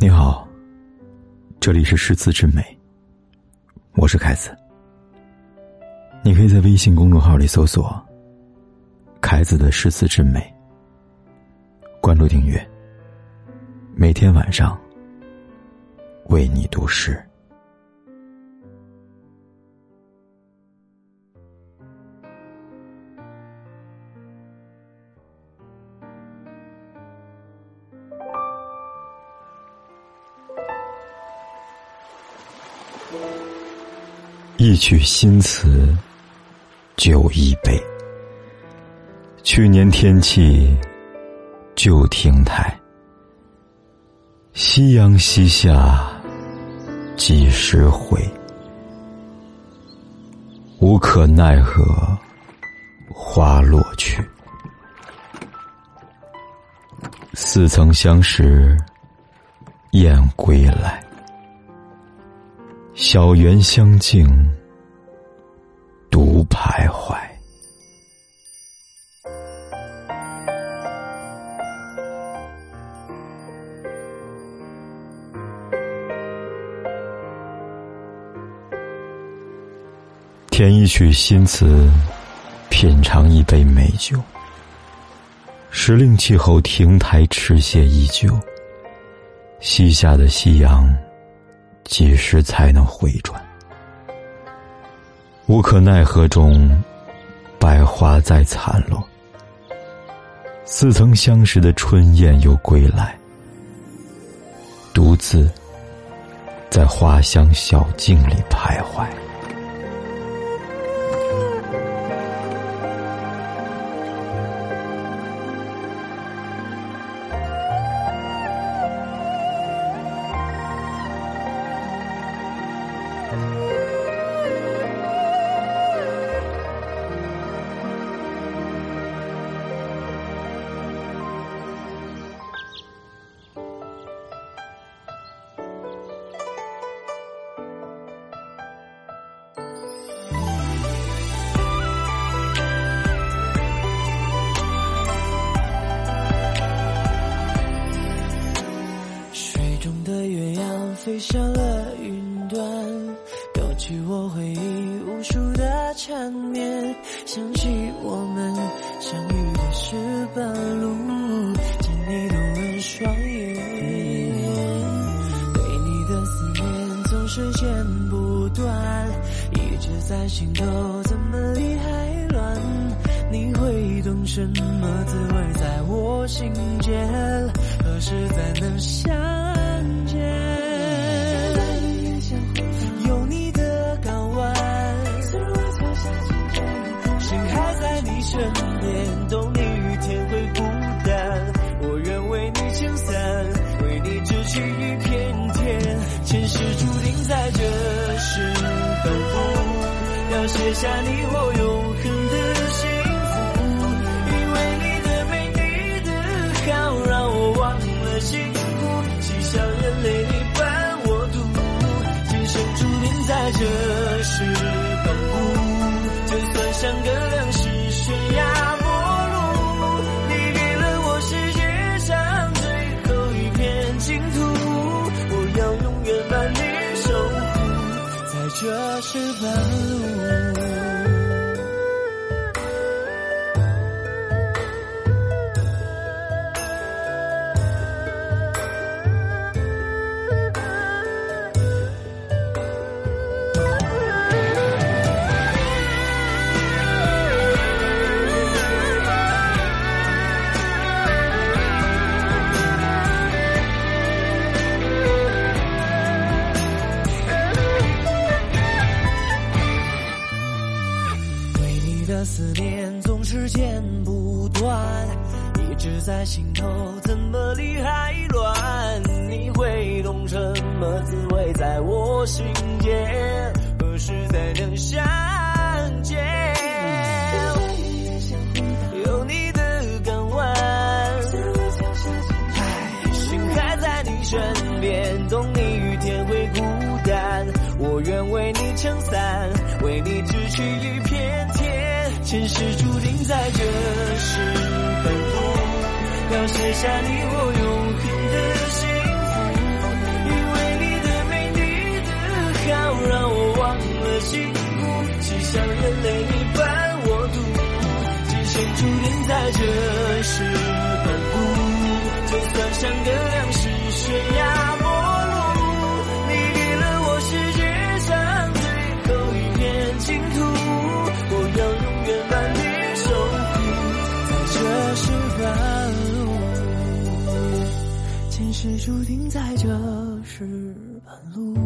你好，这里是诗词之美，我是凯子。你可以在微信公众号里搜索“凯子的诗词之美”，关注订阅，每天晚上为你读诗。一曲新词，酒一杯。去年天气，旧亭台。夕阳西下，几时回？无可奈何，花落去。似曾相识，燕归来。小园香径，独徘徊。填一曲新词，品尝一杯美酒，时令气候，亭台池榭依旧。西下的夕阳。几时才能回转？无可奈何中，百花再残落。似曾相识的春燕又归来，独自在花香小径里徘徊。飞上了云端，勾起我回忆无数的缠绵。想起我们相遇的石板路，见你动人双眼。对你的思念总是剪不断，一直在心头，什么滋味在我心间？何时才能相见？有你的港湾，心还在你身边，懂你雨天会孤单。我愿为你撑伞，为你支起一片天。前世注定在这世奔赴，要写下你我有。翅膀的思念总是剪不断，一直在心头，怎么理还乱？你会懂什么滋味在我心间？何时才能相在这时奔赴，要写下你我永恒的幸福。因为你的美，你的好，让我忘了辛苦，只想眼泪你伴我度。今生注定在这时奔赴，就算相隔。是注定在这石板路，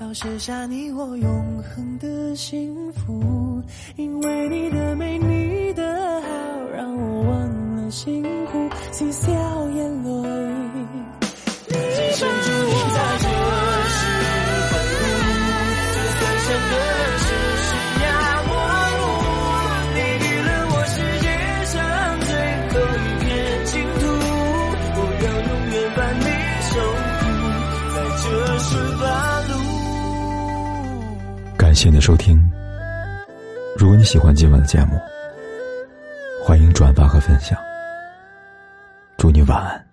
要写下你我永恒的幸福，因为你的美，你的好，让我忘了辛苦，谢谢。谢你收听。如果你喜欢今晚的节目，欢迎转发和分享。祝你晚安。